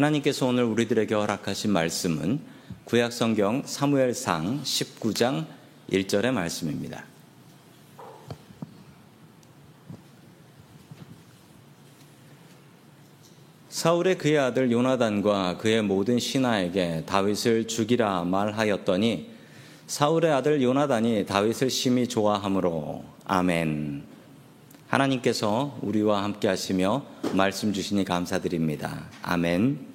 하나님께서 오늘 우리들에게 허락하신 말씀은 구약성경 사무엘상 19장 1절의 말씀입니다. 사울의 그의 아들 요나단과 그의 모든 신하에게 다윗을 죽이라 말하였더니 사울의 아들 요나단이 다윗을 심히 좋아하므로 아멘. 하나님께서 우리와 함께 하시며 말씀 주시니 감사드립니다. 아멘.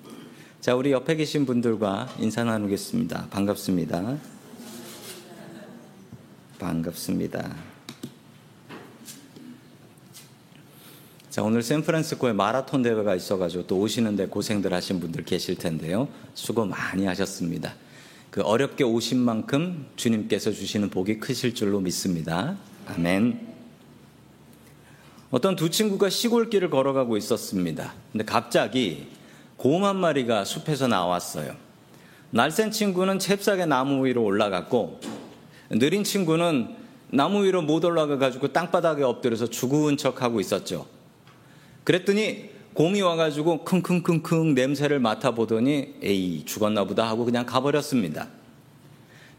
자, 우리 옆에 계신 분들과 인사 나누겠습니다. 반갑습니다. 반갑습니다. 자, 오늘 샌프란시스코에 마라톤 대회가 있어가지고 또 오시는데 고생들 하신 분들 계실 텐데요. 수고 많이 하셨습니다. 그 어렵게 오신 만큼 주님께서 주시는 복이 크실 줄로 믿습니다. 아멘. 어떤 두 친구가 시골길을 걸어가고 있었습니다. 근데 갑자기 곰 한 마리가 숲에서 나왔어요. 날쌘 친구는 잽싸게 나무 위로 올라갔고 느린 친구는 나무 위로 못 올라가 가지고 땅바닥에 엎드려서 죽은 척하고 있었죠. 그랬더니 곰이 와가지고 킁킁킁킁 냄새를 맡아보더니 에이 죽었나 보다 하고 그냥 가버렸습니다.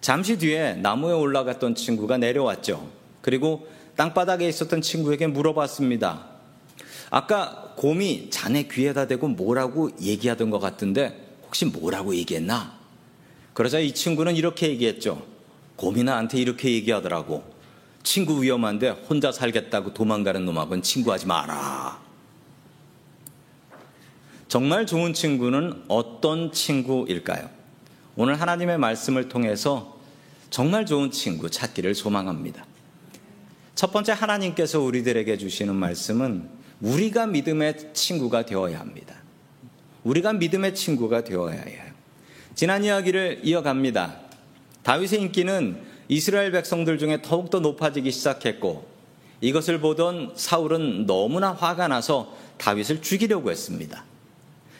잠시 뒤에 나무에 올라갔던 친구가 내려왔죠. 그리고 땅바닥에 있었던 친구에게 물어봤습니다. 아까 곰이 자네 귀에다 대고 뭐라고 얘기하던 것 같은데 혹시 뭐라고 얘기했나? 그러자 이 친구는 이렇게 얘기했죠. 곰이 나한테 이렇게 얘기하더라고. 친구 위험한데 혼자 살겠다고 도망가는 놈하고는 친구하지 마라. 정말 좋은 친구는 어떤 친구일까요? 오늘 하나님의 말씀을 통해서 정말 좋은 친구 찾기를 소망합니다. 첫 번째 하나님께서 우리들에게 주시는 말씀은 우리가 믿음의 친구가 되어야 합니다. 우리가 믿음의 친구가 되어야 해요. 지난 이야기를 이어갑니다. 다윗의 인기는 이스라엘 백성들 중에 더욱더 높아지기 시작했고 이것을 보던 사울은 너무나 화가 나서 다윗을 죽이려고 했습니다.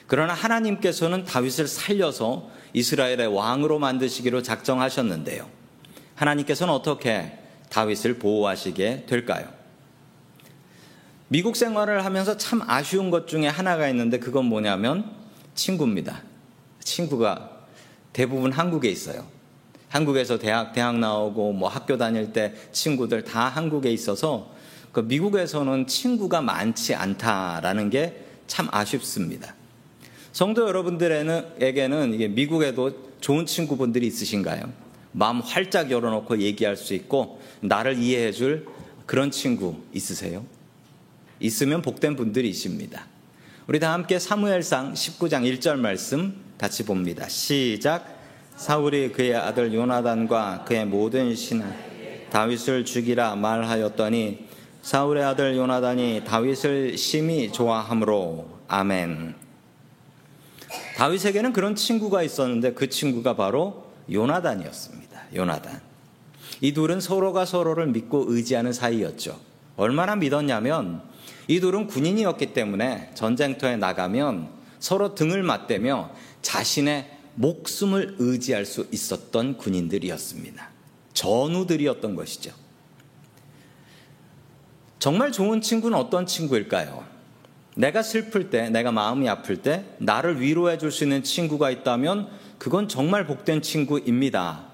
그러나 하나님께서는 다윗을 살려서 이스라엘의 왕으로 만드시기로 작정하셨는데요. 하나님께서는 어떻게 다윗을 보호하시게 될까요? 미국 생활을 하면서 참 아쉬운 것 중에 하나가 있는데 그건 뭐냐면 친구입니다. 친구가 대부분 한국에 있어요. 한국에서 대학, 대학 나오고 뭐 학교 다닐 때 친구들 다 한국에 있어서 그 미국에서는 친구가 많지 않다라는 게 참 아쉽습니다. 성도 여러분들에게는 이게 미국에도 좋은 친구분들이 있으신가요? 마음 활짝 열어놓고 얘기할 수 있고 나를 이해해 줄 그런 친구 있으세요? 있으면 복된 분들이십니다. 우리 다 함께 사무엘상 19장 1절 말씀 같이 봅니다. 시작. 사울이 그의 아들 요나단과 그의 모든 신하 다윗을 죽이라 말하였더니 사울의 아들 요나단이 다윗을 심히 좋아하므로 아멘. 다윗에게는 그런 친구가 있었는데 그 친구가 바로 요나단이었습니다. 요나단. 이 둘은 서로가 서로를 믿고 의지하는 사이였죠. 얼마나 믿었냐면 이 둘은 군인이었기 때문에 전쟁터에 나가면 서로 등을 맞대며 자신의 목숨을 의지할 수 있었던 군인들이었습니다. 전우들이었던 것이죠. 정말 좋은 친구는 어떤 친구일까요? 내가 슬플 때, 내가 마음이 아플 때, 나를 위로해 줄 수 있는 친구가 있다면 그건 정말 복된 친구입니다.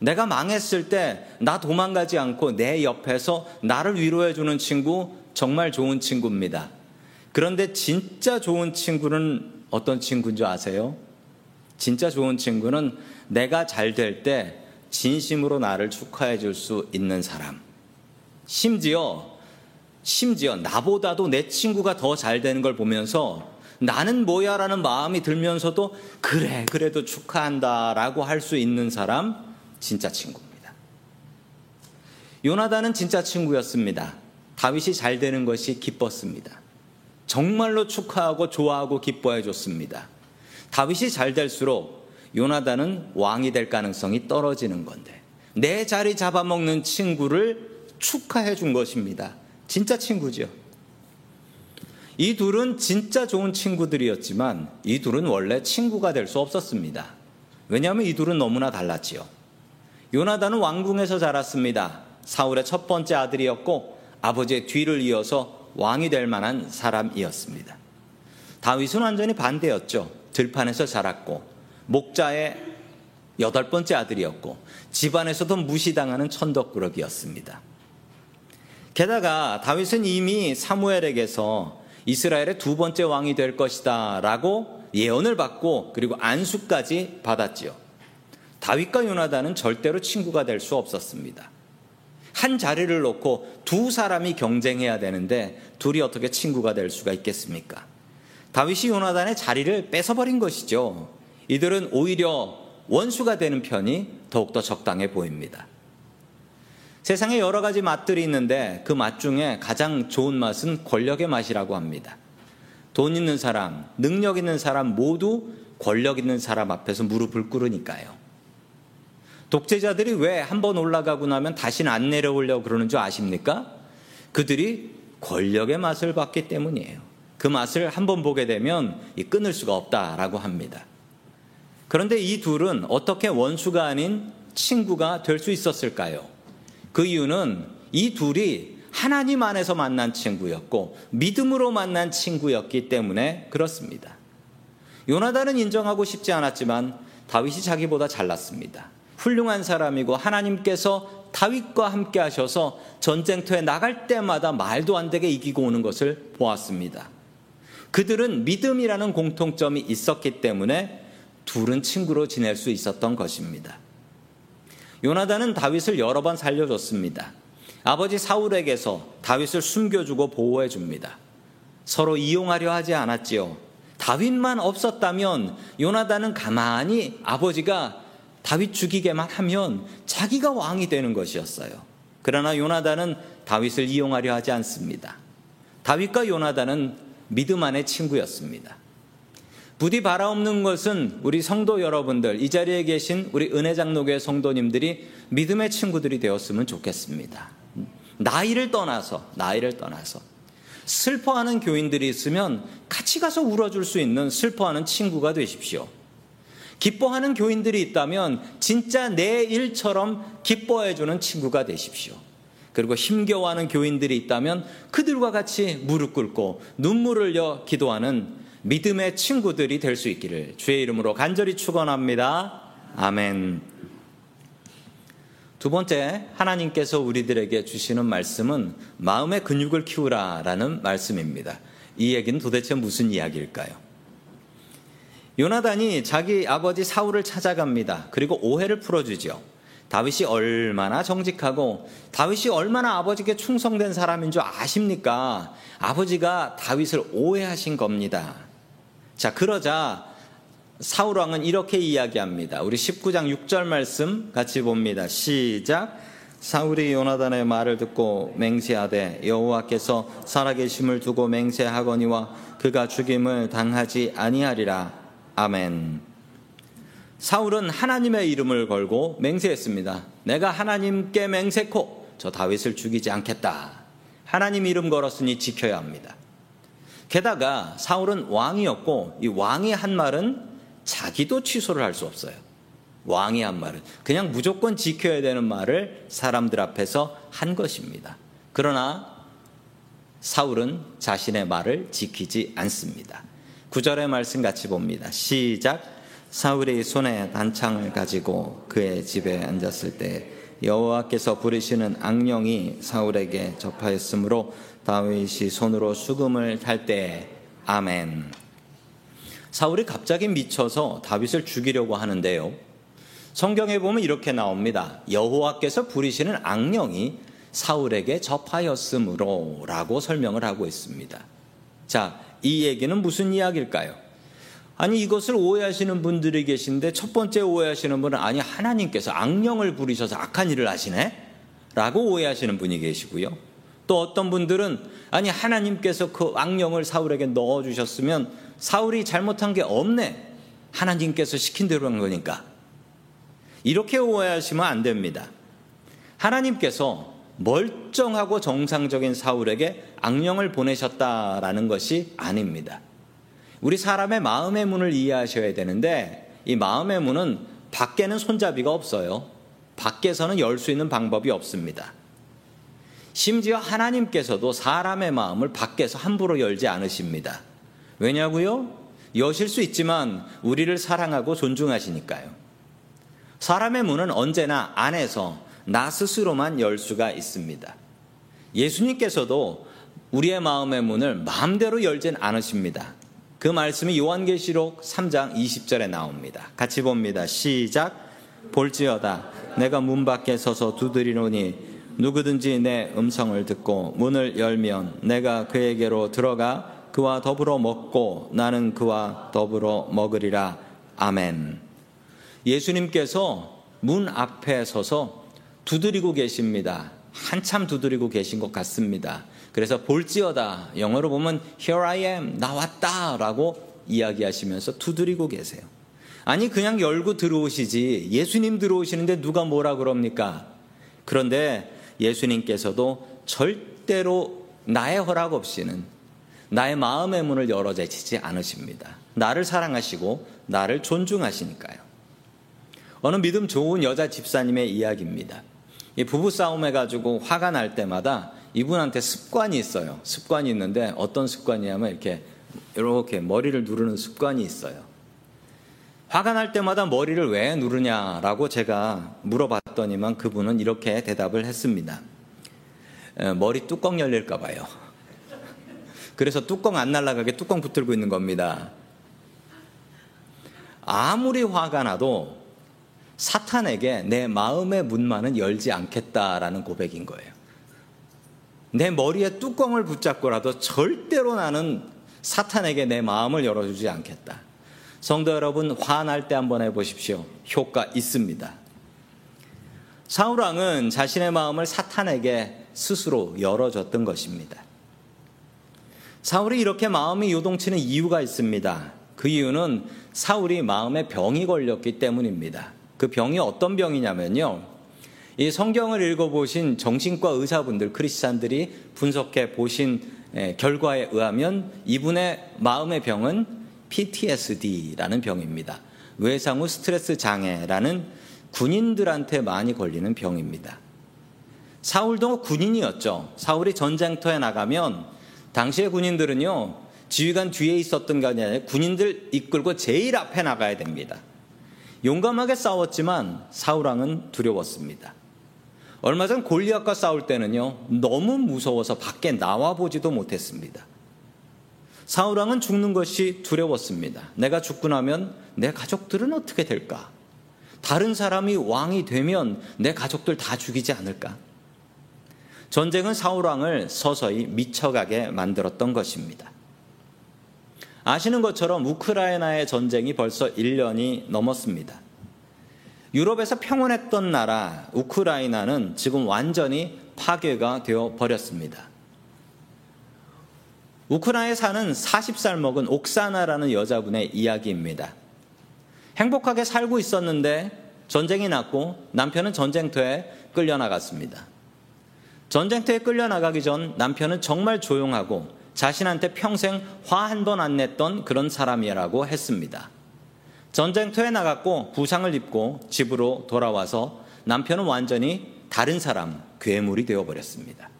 내가 망했을 때 나 도망가지 않고 내 옆에서 나를 위로해 주는 친구 정말 좋은 친구입니다. 그런데 진짜 좋은 친구는 어떤 친구인 줄 아세요? 진짜 좋은 친구는 내가 잘 될 때 진심으로 나를 축하해 줄 수 있는 사람. 심지어 심지어 나보다도 내 친구가 더 잘 되는 걸 보면서 나는 뭐야 라는 마음이 들면서도 그래, 그래도 축하한다 라고 할 수 있는 사람, 진짜 친구입니다. 요나단은 진짜 친구였습니다. 다윗이 잘 되는 것이 기뻤습니다. 정말로 축하하고 좋아하고 기뻐해 줬습니다. 다윗이 잘 될수록 요나단은 왕이 될 가능성이 떨어지는 건데 내 자리 잡아먹는 친구를 축하해 준 것입니다. 진짜 친구죠. 이 둘은 진짜 좋은 친구들이었지만 이 둘은 원래 친구가 될 수 없었습니다. 왜냐하면 이 둘은 너무나 달랐지요. 요나단은 왕궁에서 자랐습니다. 사울의 첫 번째 아들이었고 아버지의 뒤를 이어서 왕이 될 만한 사람이었습니다. 다윗은 완전히 반대였죠. 들판에서 자랐고 목자의 여덟 번째 아들이었고 집안에서도 무시당하는 천덕꾸러기였습니다. 게다가 다윗은 이미 사무엘에게서 이스라엘의 두 번째 왕이 될 것이다 라고 예언을 받고 그리고 안수까지 받았지요. 다윗과 요나단은 절대로 친구가 될 수 없었습니다. 한 자리를 놓고 두 사람이 경쟁해야 되는데 둘이 어떻게 친구가 될 수가 있겠습니까? 다윗이 요나단의 자리를 뺏어버린 것이죠. 이들은 오히려 원수가 되는 편이 더욱더 적당해 보입니다. 세상에 여러 가지 맛들이 있는데 그 맛 중에 가장 좋은 맛은 권력의 맛이라고 합니다. 돈 있는 사람, 능력 있는 사람 모두 권력 있는 사람 앞에서 무릎을 꿇으니까요. 독재자들이 왜 한 번 올라가고 나면 다시는 안 내려오려고 그러는 줄 아십니까? 그들이 권력의 맛을 봤기 때문이에요. 그 맛을 한 번 보게 되면 끊을 수가 없다라고 합니다. 그런데 이 둘은 어떻게 원수가 아닌 친구가 될 수 있었을까요? 그 이유는 이 둘이 하나님 안에서 만난 친구였고 믿음으로 만난 친구였기 때문에 그렇습니다. 요나단은 인정하고 싶지 않았지만 다윗이 자기보다 잘났습니다. 훌륭한 사람이고 하나님께서 다윗과 함께 하셔서 전쟁터에 나갈 때마다 말도 안 되게 이기고 오는 것을 보았습니다. 그들은 믿음이라는 공통점이 있었기 때문에 둘은 친구로 지낼 수 있었던 것입니다. 요나단은 다윗을 여러 번 살려줬습니다. 아버지 사울에게서 다윗을 숨겨주고 보호해 줍니다. 서로 이용하려 하지 않았지요. 다윗만 없었다면 요나단은 가만히 아버지가 다윗 죽이게만 하면 자기가 왕이 되는 것이었어요. 그러나 요나단은 다윗을 이용하려 하지 않습니다. 다윗과 요나단은 믿음 안의 친구였습니다. 부디 바라없는 것은 우리 성도 여러분들, 이 자리에 계신 우리 은혜장로교회 성도님들이 믿음의 친구들이 되었으면 좋겠습니다. 나이를 떠나서, 나이를 떠나서. 슬퍼하는 교인들이 있으면 같이 가서 울어줄 수 있는 슬퍼하는 친구가 되십시오. 기뻐하는 교인들이 있다면 진짜 내 일처럼 기뻐해주는 친구가 되십시오. 그리고 힘겨워하는 교인들이 있다면 그들과 같이 무릎 꿇고 눈물을 흘려 기도하는 믿음의 친구들이 될 수 있기를 주의 이름으로 간절히 축원합니다. 아멘. 두 번째 하나님께서 우리들에게 주시는 말씀은 마음의 근육을 키우라라는 말씀입니다. 이 얘기는 도대체 무슨 이야기일까요? 요나단이 자기 아버지 사울을 찾아갑니다. 그리고 오해를 풀어주죠. 다윗이 얼마나 정직하고 다윗이 얼마나 아버지께 충성된 사람인 줄 아십니까? 아버지가 다윗을 오해하신 겁니다. 자, 그러자 사울 왕은 이렇게 이야기합니다. 우리 19장 6절 말씀 같이 봅니다. 시작. 사울이 요나단의 말을 듣고 맹세하되 여호와께서 살아계심을 두고 맹세하거니와 그가 죽임을 당하지 아니하리라. 아멘. 사울은 하나님의 이름을 걸고 맹세했습니다. 내가 하나님께 맹세코 저 다윗을 죽이지 않겠다. 하나님 이름 걸었으니 지켜야 합니다. 게다가 사울은 왕이었고 이 왕이 한 말은 자기도 취소를 할 수 없어요. 왕이 한 말은 그냥 무조건 지켜야 되는 말을 사람들 앞에서 한 것입니다. 그러나 사울은 자신의 말을 지키지 않습니다. 구절의 말씀 같이 봅니다. 시작. 사울이 손에 단창을 가지고 그의 집에 앉았을 때 여호와께서 부르시는 악령이 사울에게 접하였으므로 다윗이 손으로 수금을 탈 때 아멘. 사울이 갑자기 미쳐서 다윗을 죽이려고 하는데요. 성경에 보면 이렇게 나옵니다. 여호와께서 부리시는 악령이 사울에게 접하였으므로라고 설명을 하고 있습니다. 자, 이 얘기는 무슨 이야기일까요? 아니 이것을 오해하시는 분들이 계신데 첫 번째 오해하시는 분은 아니 하나님께서 악령을 부리셔서 악한 일을 하시네? 라고 오해하시는 분이 계시고요. 또 어떤 분들은 아니 하나님께서 그 악령을 사울에게 넣어 주셨으면 사울이 잘못한 게 없네. 하나님께서 시킨 대로 한 거니까. 이렇게 오해하시면 안 됩니다. 하나님께서 멀쩡하고 정상적인 사울에게 악령을 보내셨다라는 것이 아닙니다. 우리 사람의 마음의 문을 이해하셔야 되는데 이 마음의 문은 밖에는 손잡이가 없어요. 밖에서는 열 수 있는 방법이 없습니다. 심지어 하나님께서도 사람의 마음을 밖에서 함부로 열지 않으십니다. 왜냐고요? 여실 수 있지만 우리를 사랑하고 존중하시니까요. 사람의 문은 언제나 안에서 나 스스로만 열 수가 있습니다. 예수님께서도 우리의 마음의 문을 마음대로 열진 않으십니다. 그 말씀이 요한계시록 3장 20절에 나옵니다. 같이 봅니다. 시작. 볼지어다. 내가 문 밖에 서서 두드리노니 누구든지 내 음성을 듣고 문을 열면 내가 그에게로 들어가 그와 더불어 먹고 나는 그와 더불어 먹으리라. 아멘. 예수님께서 문 앞에 서서 두드리고 계십니다. 한참 두드리고 계신 것 같습니다. 그래서 볼지어다. 영어로 보면 here I am. 나왔다. 라고 이야기하시면서 두드리고 계세요. 아니, 그냥 열고 들어오시지. 예수님 들어오시는데 누가 뭐라 그럽니까? 그런데 예수님께서도 절대로 나의 허락 없이는 나의 마음의 문을 열어 제치지 않으십니다. 나를 사랑하시고 나를 존중하시니까요. 어느 믿음 좋은 여자 집사님의 이야기입니다. 부부 싸움 해가지고 화가 날 때마다 이분한테 습관이 있어요. 습관이 있는데 어떤 습관이냐면 이렇게 이렇게 머리를 누르는 습관이 있어요. 화가 날 때마다 머리를 왜 누르냐라고 제가 물어봤더니만 그분은 이렇게 대답을 했습니다. 머리 뚜껑 열릴까 봐요. 그래서 뚜껑 안 날아가게 뚜껑 붙들고 있는 겁니다. 아무리 화가 나도 사탄에게 내 마음의 문만은 열지 않겠다라는 고백인 거예요. 내 머리에 뚜껑을 붙잡고라도 절대로 나는 사탄에게 내 마음을 열어주지 않겠다. 성도 여러분, 화날 때 한번 해보십시오. 효과 있습니다. 사울왕은 자신의 마음을 사탄에게 스스로 열어줬던 것입니다. 사울이 이렇게 마음이 요동치는 이유가 있습니다. 그 이유는 사울이 마음에 병이 걸렸기 때문입니다. 그 병이 어떤 병이냐면요. 이 성경을 읽어보신 정신과 의사분들, 크리스찬들이 분석해 보신 결과에 의하면 이분의 마음의 병은 PTSD라는 병입니다. 외상 후 스트레스 장애라는 군인들한테 많이 걸리는 병입니다. 사울도 군인이었죠. 사울이 전쟁터에 나가면 당시의 군인들은요, 지휘관 뒤에 있었던 게 아니라 군인들 이끌고 제일 앞에 나가야 됩니다. 용감하게 싸웠지만 사울왕은 두려웠습니다. 얼마 전 골리앗과 싸울 때는요, 너무 무서워서 밖에 나와 보지도 못했습니다. 사울왕은 죽는 것이 두려웠습니다. 내가 죽고 나면 내 가족들은 어떻게 될까? 다른 사람이 왕이 되면 내 가족들 다 죽이지 않을까? 전쟁은 사울왕을 서서히 미쳐가게 만들었던 것입니다. 아시는 것처럼 우크라이나의 전쟁이 벌써 1년이 넘었습니다. 유럽에서 평온했던 나라 우크라이나는 지금 완전히 파괴가 되어 버렸습니다. 우크라이나에 사는 40살 먹은 옥사나라는 여자분의 이야기입니다. 행복하게 살고 있었는데 전쟁이 났고 남편은 전쟁터에 끌려나갔습니다. 전쟁터에 끌려나가기 전 남편은 정말 조용하고 자신한테 평생 화 한 번 안 냈던 그런 사람이라고 했습니다. 전쟁터에 나갔고 부상을 입고 집으로 돌아와서 남편은 완전히 다른 사람, 괴물이 되어버렸습니다.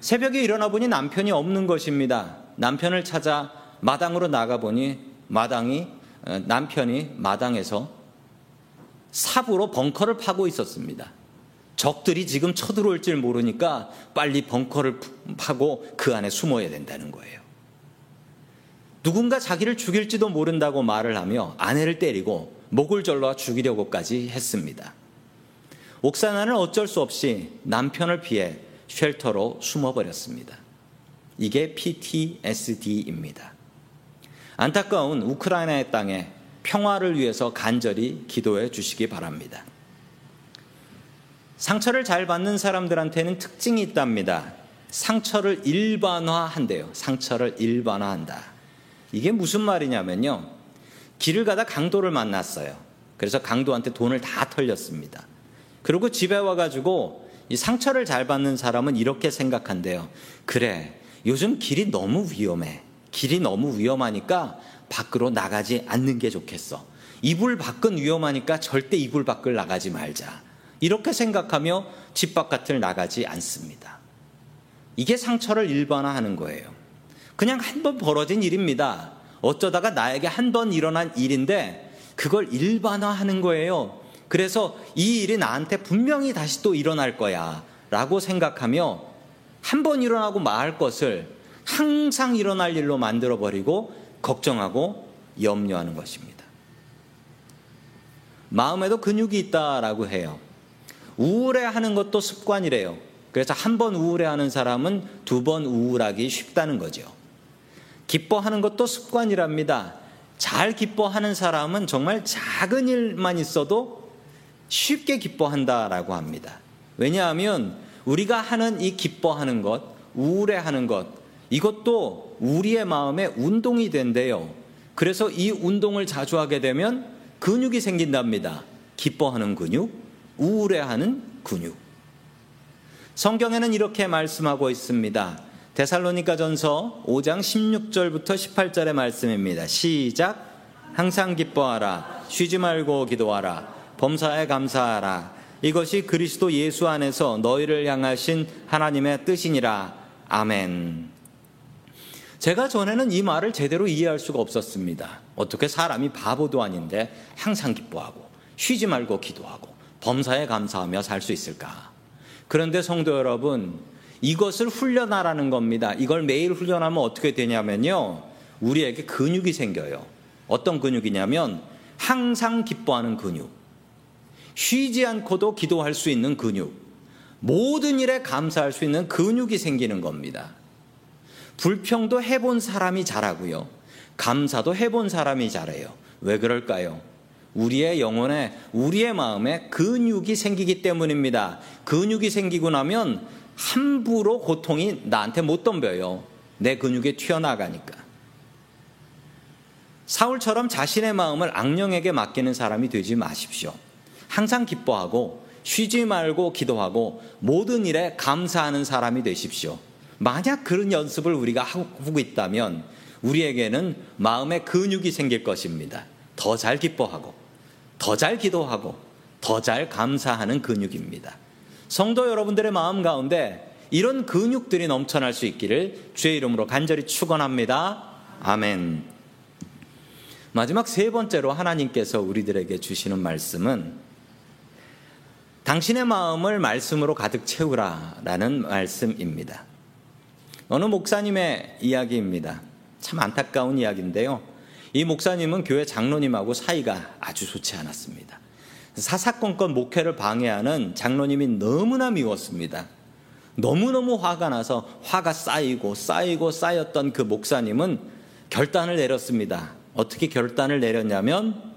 새벽에 일어나 보니 남편이 없는 것입니다. 남편을 찾아 마당으로 나가보니 마당이, 어, 남편이 마당에서 삽으로 벙커를 파고 있었습니다. 적들이 지금 쳐들어올 줄 모르니까 빨리 벙커를 파고 그 안에 숨어야 된다는 거예요. 누군가 자기를 죽일지도 모른다고 말을 하며 아내를 때리고 목을 절러 죽이려고까지 했습니다. 옥사나는 어쩔 수 없이 남편을 피해 쉘터로 숨어버렸습니다. 이게 PTSD입니다. 안타까운 우크라이나의 땅에 평화를 위해서 간절히 기도해 주시기 바랍니다. 상처를 잘 받는 사람들한테는 특징이 있답니다. 상처를 일반화한대요. 상처를 일반화한다. 이게 무슨 말이냐면요. 길을 가다 강도를 만났어요. 그래서 강도한테 돈을 다 털렸습니다. 그리고 집에 와가지고 이 상처를 잘 받는 사람은 이렇게 생각한대요. 그래, 요즘 길이 너무 위험해. 길이 너무 위험하니까 밖으로 나가지 않는 게 좋겠어. 이불 밖은 위험하니까 절대 이불 밖을 나가지 말자. 이렇게 생각하며 집 바깥을 나가지 않습니다. 이게 상처를 일반화하는 거예요. 그냥 한 번 벌어진 일입니다. 어쩌다가 나에게 한 번 일어난 일인데 그걸 일반화하는 거예요. 그래서 이 일이 나한테 분명히 다시 또 일어날 거야. 라고 생각하며 한 번 일어나고 말 것을 항상 일어날 일로 만들어버리고 걱정하고 염려하는 것입니다. 마음에도 근육이 있다라고 해요. 우울해 하는 것도 습관이래요. 그래서 한 번 우울해 하는 사람은 두 번 우울하기 쉽다는 거죠. 기뻐하는 것도 습관이랍니다. 잘 기뻐하는 사람은 정말 작은 일만 있어도 쉽게 기뻐한다라고 합니다. 왜냐하면 우리가 하는 이 기뻐하는 것, 우울해하는 것, 이것도 우리의 마음에 운동이 된대요. 그래서 이 운동을 자주 하게 되면 근육이 생긴답니다. 기뻐하는 근육, 우울해하는 근육. 성경에는 이렇게 말씀하고 있습니다. 데살로니가 전서 5장 16절부터 18절의 말씀입니다. 시작. 항상 기뻐하라. 쉬지 말고 기도하라. 범사에 감사하라. 이것이 그리스도 예수 안에서 너희를 향하신 하나님의 뜻이니라. 아멘. 제가 전에는 이 말을 제대로 이해할 수가 없었습니다. 어떻게 사람이 바보도 아닌데 항상 기뻐하고 쉬지 말고 기도하고 범사에 감사하며 살 수 있을까? 그런데 성도 여러분, 이것을 훈련하라는 겁니다. 이걸 매일 훈련하면 어떻게 되냐면요. 우리에게 근육이 생겨요. 어떤 근육이냐면 항상 기뻐하는 근육. 쉬지 않고도 기도할 수 있는 근육. 모든 일에 감사할 수 있는 근육이 생기는 겁니다. 불평도 해본 사람이 잘하고요. 감사도 해본 사람이 잘해요. 왜 그럴까요? 우리의 영혼에, 우리의 마음에 근육이 생기기 때문입니다. 근육이 생기고 나면 함부로 고통이 나한테 못 덤벼요. 내 근육이 튀어나가니까. 사울처럼 자신의 마음을 악령에게 맡기는 사람이 되지 마십시오. 항상 기뻐하고 쉬지 말고 기도하고 모든 일에 감사하는 사람이 되십시오. 만약 그런 연습을 우리가 하고 있다면 우리에게는 마음의 근육이 생길 것입니다. 더 잘 기뻐하고, 더 잘 기도하고, 더 잘 감사하는 근육입니다. 성도 여러분들의 마음 가운데 이런 근육들이 넘쳐날 수 있기를 주의 이름으로 간절히 축원합니다. 아멘. 마지막 세 번째로 하나님께서 우리들에게 주시는 말씀은 당신의 마음을 말씀으로 가득 채우라라는 말씀입니다. 어느 목사님의 이야기입니다. 참 안타까운 이야기인데요. 이 목사님은 교회 장로님하고 사이가 아주 좋지 않았습니다. 사사건건 목회를 방해하는 장로님이 너무나 미웠습니다. 너무너무 화가 나서 화가 쌓이고 쌓이고 쌓였던 그 목사님은 결단을 내렸습니다. 어떻게 결단을 내렸냐면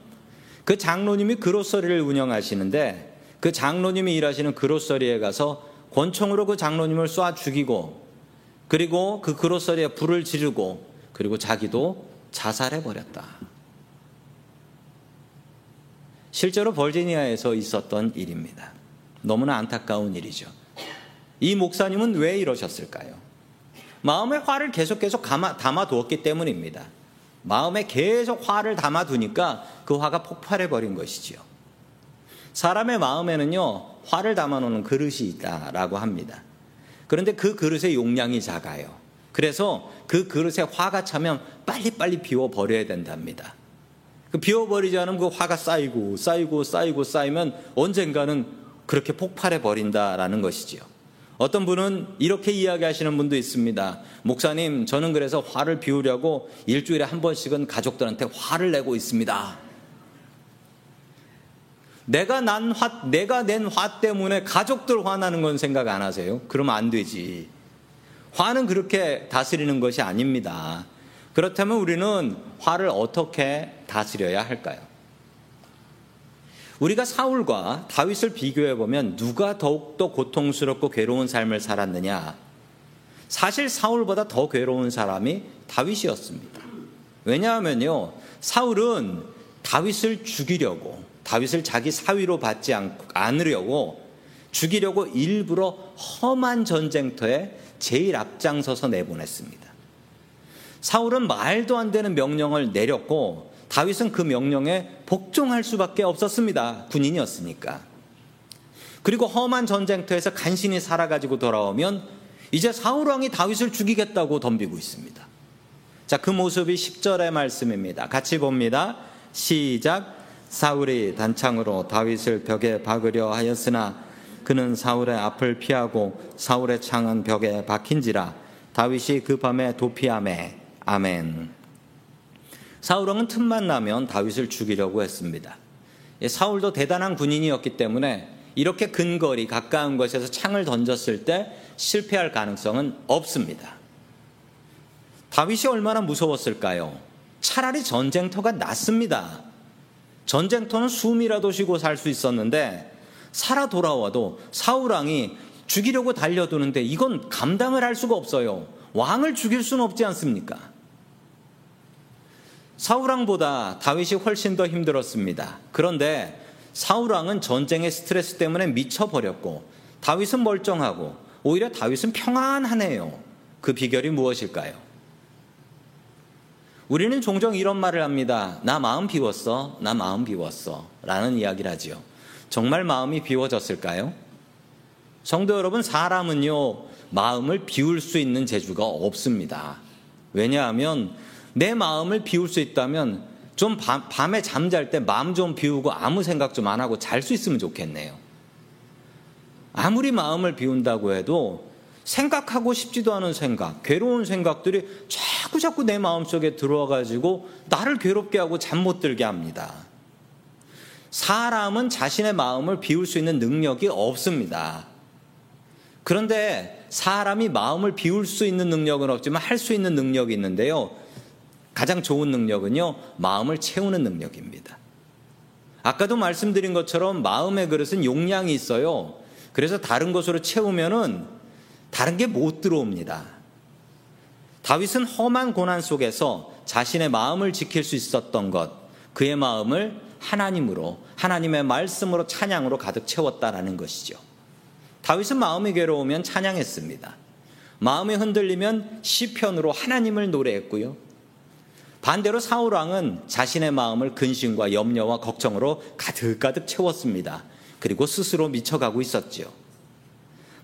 그 장로님이 그로서리를 운영하시는데 그 장로님이 일하시는 그로서리에 가서 권총으로 그 장로님을 쏴 죽이고 그리고 그 그로서리에 불을 지르고 그리고 자기도 자살해 버렸다. 실제로 벌지니아에서 있었던 일입니다. 너무나 안타까운 일이죠. 이 목사님은 왜 이러셨을까요? 마음에 화를 계속 계속 담아 두었기 때문입니다. 마음에 계속 화를 담아 두니까 그 화가 폭발해 버린 것이지요. 사람의 마음에는요, 화를 담아 놓는 그릇이 있다라고 합니다. 그런데 그 그릇의 용량이 작아요. 그래서 그 그릇에 화가 차면 빨리빨리 비워버려야 된답니다. 그 비워버리지 않으면 그 화가 쌓이고 쌓이고 쌓이고 쌓이면 언젠가는 그렇게 폭발해 버린다라는 것이지요. 어떤 분은 이렇게 이야기하시는 분도 있습니다. 목사님, 저는 그래서 화를 비우려고 일주일에 한 번씩은 가족들한테 화를 내고 있습니다. 내가 난 화, 내가 낸 화 때문에 가족들 화나는 건 생각 안 하세요? 그러면 안 되지. 화는 그렇게 다스리는 것이 아닙니다. 그렇다면 우리는 화를 어떻게 다스려야 할까요? 우리가 사울과 다윗을 비교해 보면 누가 더욱더 고통스럽고 괴로운 삶을 살았느냐? 사실 사울보다 더 괴로운 사람이 다윗이었습니다. 왜냐하면요, 사울은 다윗을 죽이려고 다윗을 자기 사위로 받지 않으려고 죽이려고 일부러 험한 전쟁터에 제일 앞장서서 내보냈습니다. 사울은 말도 안 되는 명령을 내렸고 다윗은 그 명령에 복종할 수밖에 없었습니다. 군인이었으니까. 그리고 험한 전쟁터에서 간신히 살아가지고 돌아오면 이제 사울 왕이 다윗을 죽이겠다고 덤비고 있습니다. 자, 그 모습이 10절의 말씀입니다. 같이 봅니다. 시작. 사울이 단창으로 다윗을 벽에 박으려 하였으나 그는 사울의 앞을 피하고 사울의 창은 벽에 박힌지라 다윗이 그 밤에 도피함에 아멘. 사울왕은 틈만 나면 다윗을 죽이려고 했습니다. 예, 사울도 대단한 군인이었기 때문에 이렇게 근거리 가까운 곳에서 창을 던졌을 때 실패할 가능성은 없습니다. 다윗이 얼마나 무서웠을까요? 차라리 전쟁터가 낫습니다. 전쟁터는 숨이라도 쉬고 살 수 있었는데 살아 돌아와도 사울왕이 죽이려고 달려드는데 이건 감당을 할 수가 없어요. 왕을 죽일 수는 없지 않습니까? 사울왕보다 다윗이 훨씬 더 힘들었습니다. 그런데 사울왕은 전쟁의 스트레스 때문에 미쳐버렸고 다윗은 멀쩡하고 오히려 다윗은 평안하네요. 그 비결이 무엇일까요? 우리는 종종 이런 말을 합니다. 나 마음 비웠어. 나 마음 비웠어. 라는 이야기를 하지요. 정말 마음이 비워졌을까요? 성도 여러분, 사람은요, 마음을 비울 수 있는 재주가 없습니다. 왜냐하면 내 마음을 비울 수 있다면 좀 밤, 밤에 잠잘 때 마음 좀 비우고 아무 생각 좀 안 하고 잘 수 있으면 좋겠네요. 아무리 마음을 비운다고 해도 생각하고 싶지도 않은 생각, 괴로운 생각들이 자꾸 자꾸 내 마음속에 들어와가지고 나를 괴롭게 하고 잠 못 들게 합니다. 사람은 자신의 마음을 비울 수 있는 능력이 없습니다. 그런데 사람이 마음을 비울 수 있는 능력은 없지만 할 수 있는 능력이 있는데요. 가장 좋은 능력은요, 마음을 채우는 능력입니다. 아까도 말씀드린 것처럼 마음의 그릇은 용량이 있어요. 그래서 다른 것으로 채우면은 다른 게 못 들어옵니다. 다윗은 험한 고난 속에서 자신의 마음을 지킬 수 있었던 것, 그의 마음을 하나님으로 하나님의 말씀으로 찬양으로 가득 채웠다라는 것이죠. 다윗은 마음이 괴로우면 찬양했습니다. 마음이 흔들리면 시편으로 하나님을 노래했고요. 반대로 사울 왕은 자신의 마음을 근심과 염려와 걱정으로 가득가득 채웠습니다. 그리고 스스로 미쳐가고 있었지요.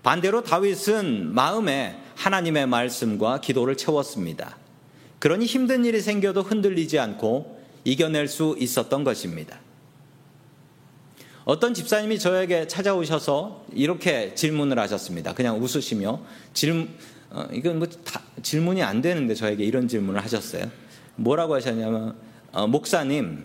반대로 다윗은 마음에 하나님의 말씀과 기도를 채웠습니다. 그러니 힘든 일이 생겨도 흔들리지 않고 이겨낼 수 있었던 것입니다. 어떤 집사님이 저에게 찾아오셔서 이렇게 질문을 하셨습니다. 그냥 웃으시며 질 어, 이건 뭐 질문이 안 되는데 저에게 이런 질문을 하셨어요. 뭐라고 하셨냐면 어, 목사님,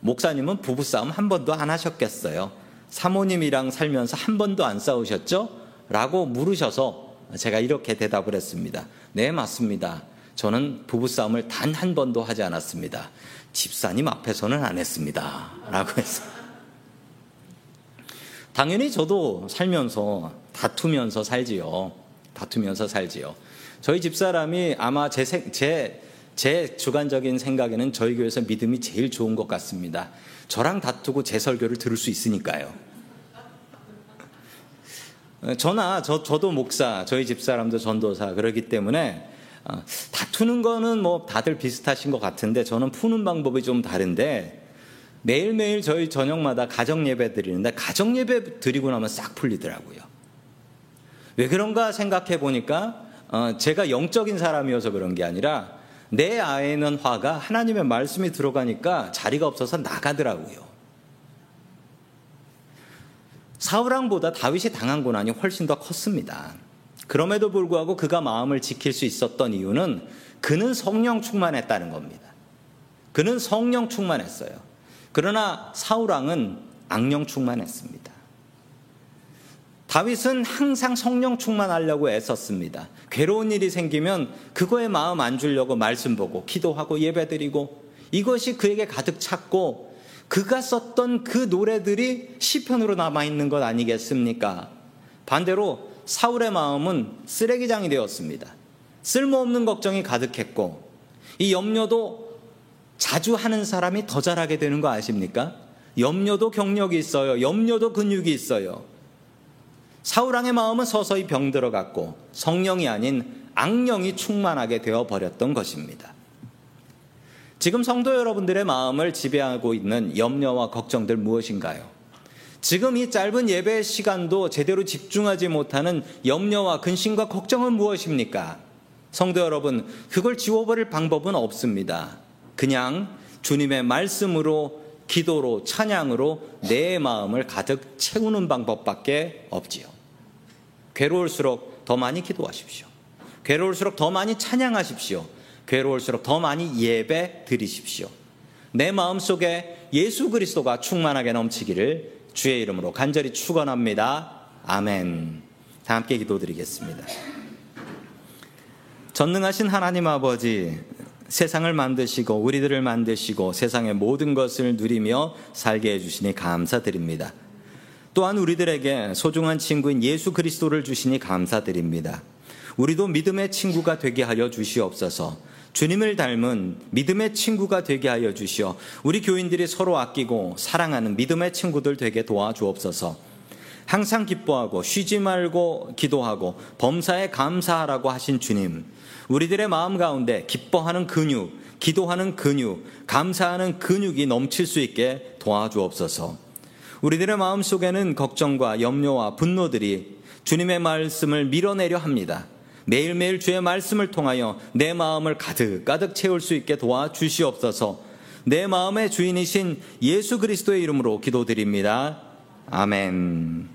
목사님은 부부싸움 한 번도 안 하셨겠어요. 사모님이랑 살면서 한 번도 안 싸우셨죠? 라고 물으셔서 제가 이렇게 대답을 했습니다. 네, 맞습니다. 저는 부부싸움을 단 한 번도 하지 않았습니다. 집사님 앞에서는 안 했습니다. 라고 했어. 당연히 저도 살면서 다투면서 살지요. 다투면서 살지요. 저희 집사람이 아마 제, 제, 제 주관적인 생각에는 저희 교회에서 믿음이 제일 좋은 것 같습니다. 저랑 다투고 제 설교를 들을 수 있으니까요. 저나 저, 저도 목사, 저희 집사람도 전도사 그러기 때문에 어, 다투는 거는 뭐 다들 비슷하신 것 같은데 저는 푸는 방법이 좀 다른데 매일매일 저희 저녁마다 가정 예배 드리는데 가정 예배 드리고 나면 싹 풀리더라고요. 왜 그런가 생각해 보니까 어, 제가 영적인 사람이어서 그런 게 아니라 내 안에는 화가 하나님의 말씀이 들어가니까 자리가 없어서 나가더라고요. 사울왕보다 다윗이 당한 고난이 훨씬 더 컸습니다. 그럼에도 불구하고 그가 마음을 지킬 수 있었던 이유는 그는 성령 충만했다는 겁니다. 그는 성령 충만했어요. 그러나 사울왕은 악령 충만했습니다. 다윗은 항상 성령 충만하려고 애썼습니다. 괴로운 일이 생기면 그거에 마음 안 주려고 말씀 보고 기도하고 예배드리고 이것이 그에게 가득 찼고 그가 썼던 그 노래들이 시편으로 남아 있는 것 아니겠습니까? 반대로 사울의 마음은 쓰레기장이 되었습니다. 쓸모없는 걱정이 가득했고 이 염려도 자주 하는 사람이 더 잘하게 되는 거 아십니까? 염려도 경력이 있어요. 염려도 근육이 있어요. 사울왕의 마음은 서서히 병들어갔고 성령이 아닌 악령이 충만하게 되어 버렸던 것입니다. 지금 성도 여러분들의 마음을 지배하고 있는 염려와 걱정들 무엇인가요? 지금 이 짧은 예배 시간도 제대로 집중하지 못하는 염려와 근심과 걱정은 무엇입니까? 성도 여러분, 그걸 지워버릴 방법은 없습니다. 그냥 주님의 말씀으로 기도로 찬양으로 내 마음을 가득 채우는 방법밖에 없지요. 괴로울수록 더 많이 기도하십시오. 괴로울수록 더 많이 찬양하십시오. 괴로울수록 더 많이 예배 드리십시오. 내 마음 속에 예수 그리스도가 충만하게 넘치기를 주의 이름으로 간절히 축원합니다. 아멘. 다 함께 기도드리겠습니다. 전능하신 하나님 아버지, 세상을 만드시고 우리들을 만드시고 세상의 모든 것을 누리며 살게 해주시니 감사드립니다. 또한 우리들에게 소중한 친구인 예수 그리스도를 주시니 감사드립니다. 우리도 믿음의 친구가 되게 하여 주시옵소서. 주님을 닮은 믿음의 친구가 되게 하여 주시어 우리 교인들이 서로 아끼고 사랑하는 믿음의 친구들 되게 도와주옵소서. 항상 기뻐하고 쉬지 말고 기도하고 범사에 감사하라고 하신 주님. 우리들의 마음 가운데 기뻐하는 근육, 기도하는 근육, 감사하는 근육이 넘칠 수 있게 도와주옵소서. 우리들의 마음 속에는 걱정과 염려와 분노들이 주님의 말씀을 밀어내려 합니다. 매일매일 주의 말씀을 통하여 내 마음을 가득 가득 채울 수 있게 도와 주시옵소서. 내 마음의 주인이신 예수 그리스도의 이름으로 기도드립니다. 아멘.